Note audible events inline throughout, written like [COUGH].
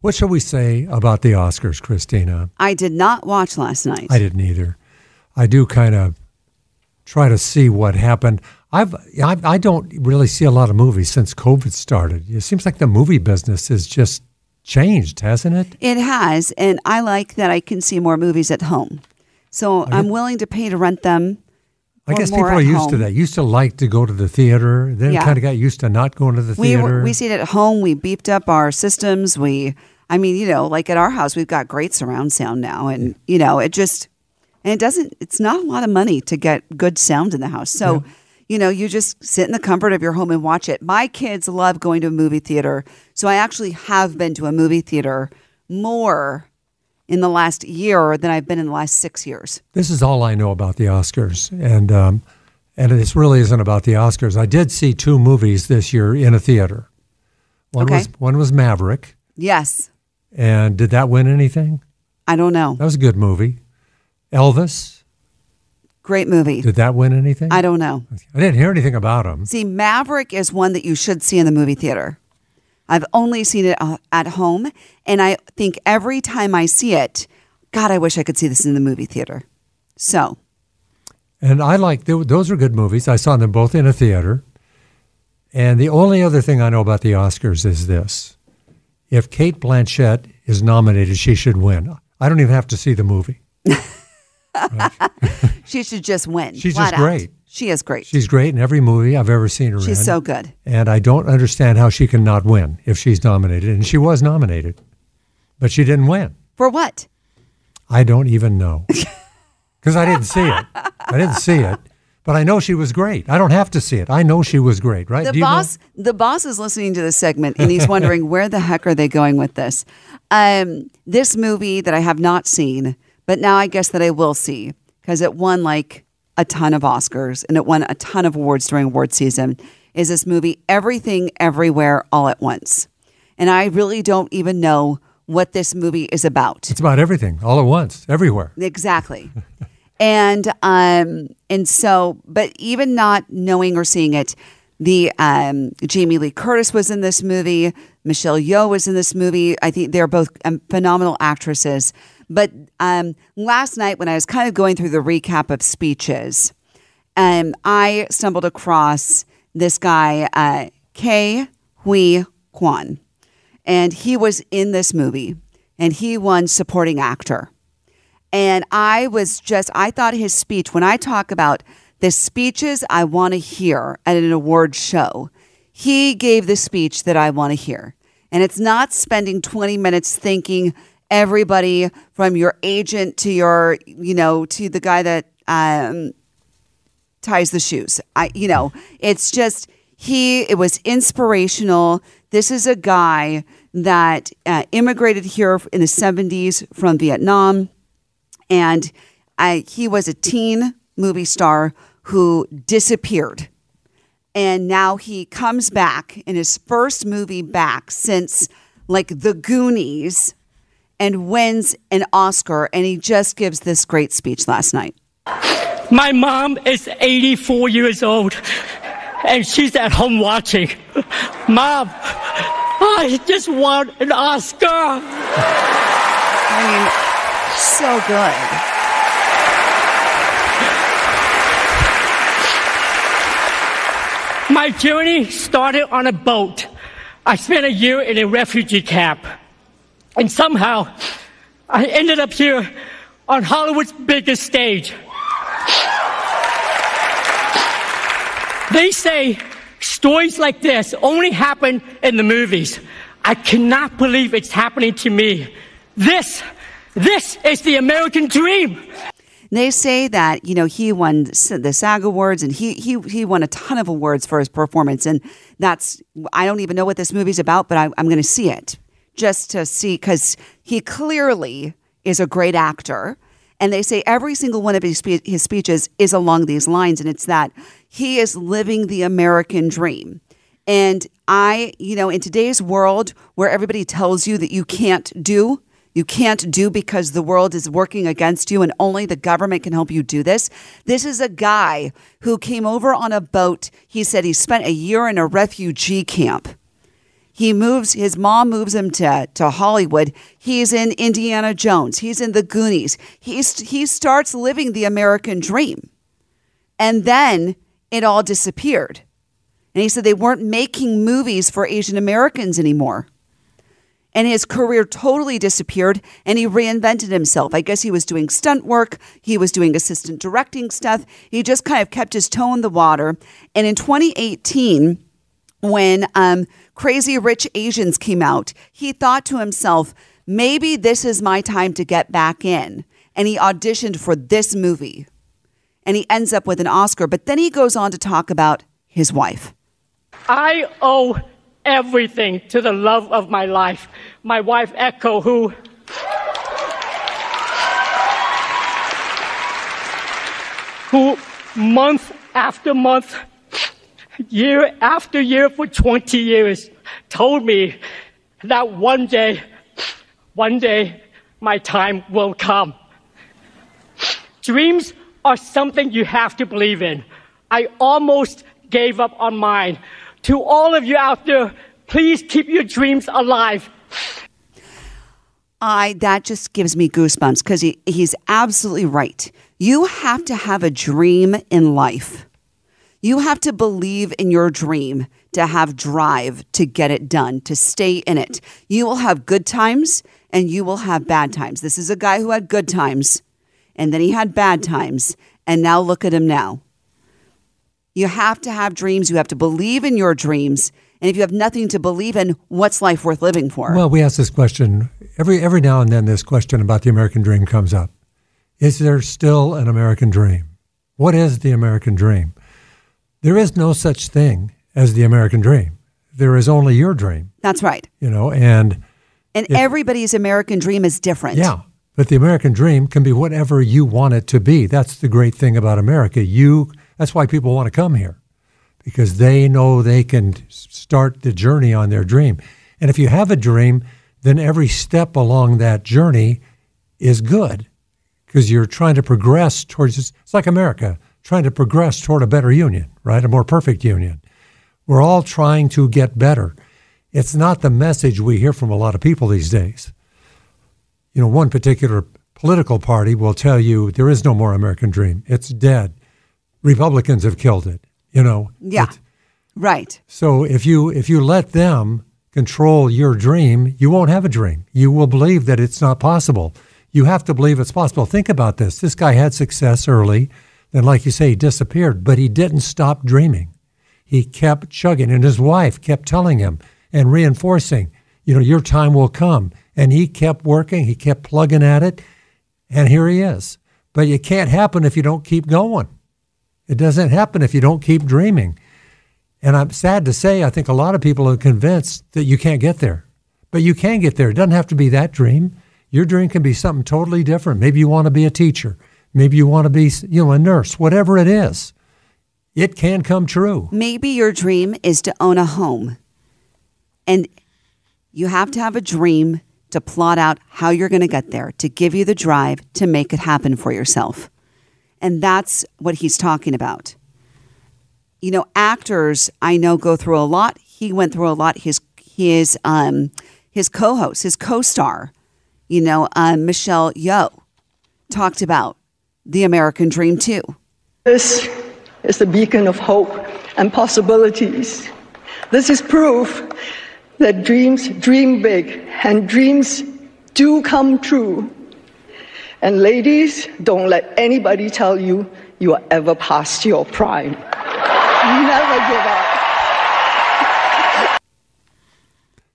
What shall we say about the Oscars, Christina? I did not watch last night. I didn't either. I do kind of try to see what happened. I've, I've I don't really see a lot of movies since COVID started. It seems like the movie business has just changed, hasn't it? It has, and I like that I can see more movies at home. So I'm willing to pay to rent them. I guess people are used to that. Used to like to go to the theater. Then Yeah. kind of got used to not going to the We theater. were- we see it at home. We beefed up our systems. We, I mean, you know, like at our house, we've got great surround sound now, and you know, it just and it doesn't. It's not a lot of money to get good sound in the house. So, you know, you just sit in the comfort of your home and watch it. My kids love going to a movie theater, so I actually have been to a movie theater more in the last year than I've been in the last six years. This is all I know about the Oscars, and um, and this really isn't about the Oscars. I did see two movies this year in a theater. One Okay. was one was Maverick, Yes, and did that win anything? I don't know. That was a good movie. Elvis, Great movie. did that win anything? I don't know. I didn't hear anything about him. See, Maverick is one that you should see in the movie theater. I've only seen it uh, at home, and I think every time I see it, God, I wish I could see this in the movie theater. So, And I like those are good movies. I saw them both in a theater. And the only other thing I know about the Oscars is this: if Cate Blanchett is nominated, she should win. I don't even have to see the movie. [LAUGHS] she should just win. She's just out. great. She is great. She's great in every movie I've ever seen her in. She's so good. And I don't understand how she can not win if she's nominated. And she was nominated, but she didn't win. For what? I don't even know [LAUGHS] because I didn't see it. I didn't see it, but I know she was great. I don't have to see it. I know she was great, right? The you know? boss, the boss is listening to this segment and he's [LAUGHS] wondering where the heck are they going with this? Um, this movie that I have not seen, but now I guess that I will see because it won like a ton of Oscars and it won a ton of awards during award season. Is this movie Everything Everywhere All at Once? And I really don't even know what this movie is about. It's about everything, all at once, everywhere. Exactly. [LAUGHS] and um and so but even not knowing or seeing it the um Jamie Lee Curtis was in this movie, Michelle Yeoh was in this movie. I think they're both um, phenomenal actresses. But um last night when I was kind of going through the recap of speeches, um I stumbled across this guy uh Ke Huy Quan and he was in this movie and he won supporting actor. And I was just, I thought his speech, when I talk about the speeches I want to hear at an award show, he gave the speech that I want to hear. And it's not spending 20 minutes thinking everybody from your agent to your, you know, to the guy that um, ties the shoes. I, you know, it's just he. It was inspirational. This is a guy that uh, immigrated here in the '70s from Vietnam, and I, he was a teen movie star who disappeared. And now he comes back in his first movie back since like The Goonies and wins an Oscar. And he just gives this great speech last night. My mom is 84 years old and she's at home watching. Mom, I just won an Oscar. I mean, so good. My journey started on a boat. I spent a year in a refugee camp. And somehow, I ended up here on Hollywood's biggest stage. They say stories like this only happen in the movies. I cannot believe it's happening to me. This, this is the American dream. They say that you know he won the SAG awards and he he he won a ton of awards for his performance, and that's I don't even know what this movie's about, but I, I'm going to see it just to see because he clearly is a great actor. And they say every single one of his, spe- his speeches is along these lines, and it's that he is living the American dream. And I, you know, in today's world where everybody tells you that you can't do, you can't do because the world is working against you and only the government can help you do this. This is a guy who came over on a boat. He said he spent a year in a refugee camp. He moves, his mom moves him to, to Hollywood. He's in Indiana Jones. He's in the Goonies. He's, he starts living the American dream. And then it all disappeared. And he said they weren't making movies for Asian Americans anymore. And his career totally disappeared and he reinvented himself. I guess he was doing stunt work, he was doing assistant directing stuff. He just kind of kept his toe in the water. And in 2018, when um, Crazy Rich Asians came out, he thought to himself, maybe this is my time to get back in. And he auditioned for this movie. And he ends up with an Oscar. But then he goes on to talk about his wife. I owe everything to the love of my life, my wife Echo, who who month after month, year after year for 20 years told me that one day, one day my time will come. Dreams are something you have to believe in. I almost gave up on mine to all of you out there, please keep your dreams alive. I that just gives me goosebumps because he, he's absolutely right. You have to have a dream in life. You have to believe in your dream to have drive to get it done, to stay in it. You will have good times and you will have bad times. This is a guy who had good times and then he had bad times. And now look at him now. You have to have dreams. You have to believe in your dreams. And if you have nothing to believe in, what's life worth living for? Well, we ask this question every every now and then. This question about the American dream comes up: Is there still an American dream? What is the American dream? There is no such thing as the American dream. There is only your dream. That's right. You know, and and it, everybody's American dream is different. Yeah, but the American dream can be whatever you want it to be. That's the great thing about America. You that's why people want to come here because they know they can start the journey on their dream. And if you have a dream, then every step along that journey is good because you're trying to progress towards it's like America trying to progress toward a better union, right? A more perfect union. We're all trying to get better. It's not the message we hear from a lot of people these days. You know, one particular political party will tell you there is no more American dream. It's dead. Republicans have killed it. You know. Yeah. It, right. So if you if you let them control your dream, you won't have a dream. You will believe that it's not possible. You have to believe it's possible. Think about this. This guy had success early, then, like you say, he disappeared, but he didn't stop dreaming. He kept chugging, and his wife kept telling him and reinforcing, you know, your time will come. And he kept working, he kept plugging at it, and here he is. But it can't happen if you don't keep going. It doesn't happen if you don't keep dreaming. And I'm sad to say, I think a lot of people are convinced that you can't get there. But you can get there. It doesn't have to be that dream. Your dream can be something totally different. Maybe you want to be a teacher. Maybe you want to be, you know, a nurse, whatever it is. It can come true. Maybe your dream is to own a home. And you have to have a dream to plot out how you're going to get there, to give you the drive to make it happen for yourself. And that's what he's talking about. You know, actors I know go through a lot. He went through a lot. His his um his co-host, his co-star, you know, um, Michelle Yeoh, talked about the American dream too. This is the beacon of hope and possibilities. This is proof that dreams dream big and dreams do come true. And ladies, don't let anybody tell you you are ever past your prime. Never give up.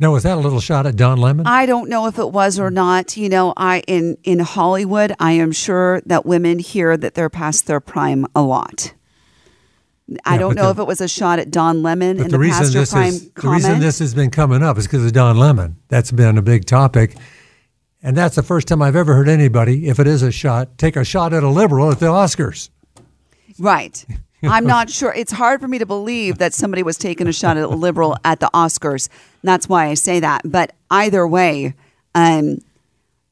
Now, was that a little shot at Don Lemon? I don't know if it was or not. You know, I in in Hollywood, I am sure that women hear that they're past their prime a lot. I Yeah, don't know the- if it was a shot at Don Lemon But in the the, reason past your this prime is the reason this has been coming up is because of Don Lemon. That's been a big topic, and that's the first time I've ever heard anybody, if it is a shot, take a shot at a liberal at the Oscars. Right. [LAUGHS] I'm not sure. It's hard for me to believe that somebody was taking a shot at a liberal at the Oscars. That's why I say that. But either way, um,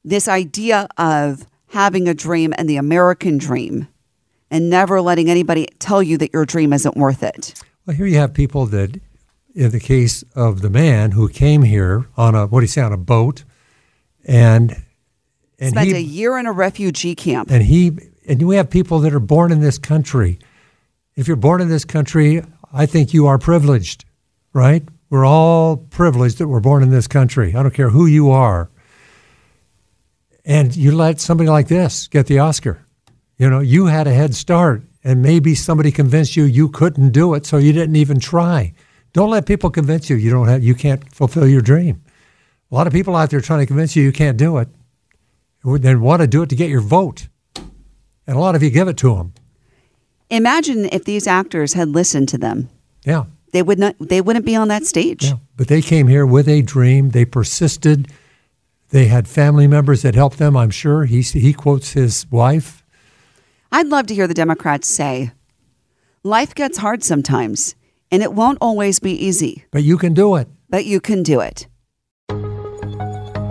this idea of having a dream and the American dream and never letting anybody tell you that your dream isn't worth it. Well, here you have people that, in the case of the man who came here on a what do you say on a boat, and and Spent he a year in a refugee camp. and he and we have people that are born in this country. If you're born in this country, I think you are privileged, right? We're all privileged that we're born in this country. I don't care who you are. And you let somebody like this get the Oscar. You know, you had a head start, and maybe somebody convinced you you couldn't do it, so you didn't even try. Don't let people convince you you don't have you can't fulfill your dream. A lot of people out there trying to convince you you can't do it. They want to do it to get your vote. And a lot of you give it to them. Imagine if these actors had listened to them. Yeah. They would not they wouldn't be on that stage. Yeah. But they came here with a dream. They persisted. They had family members that helped them, I'm sure. He, he quotes his wife. I'd love to hear the Democrats say, life gets hard sometimes, and it won't always be easy, But you can do it. but you can do it.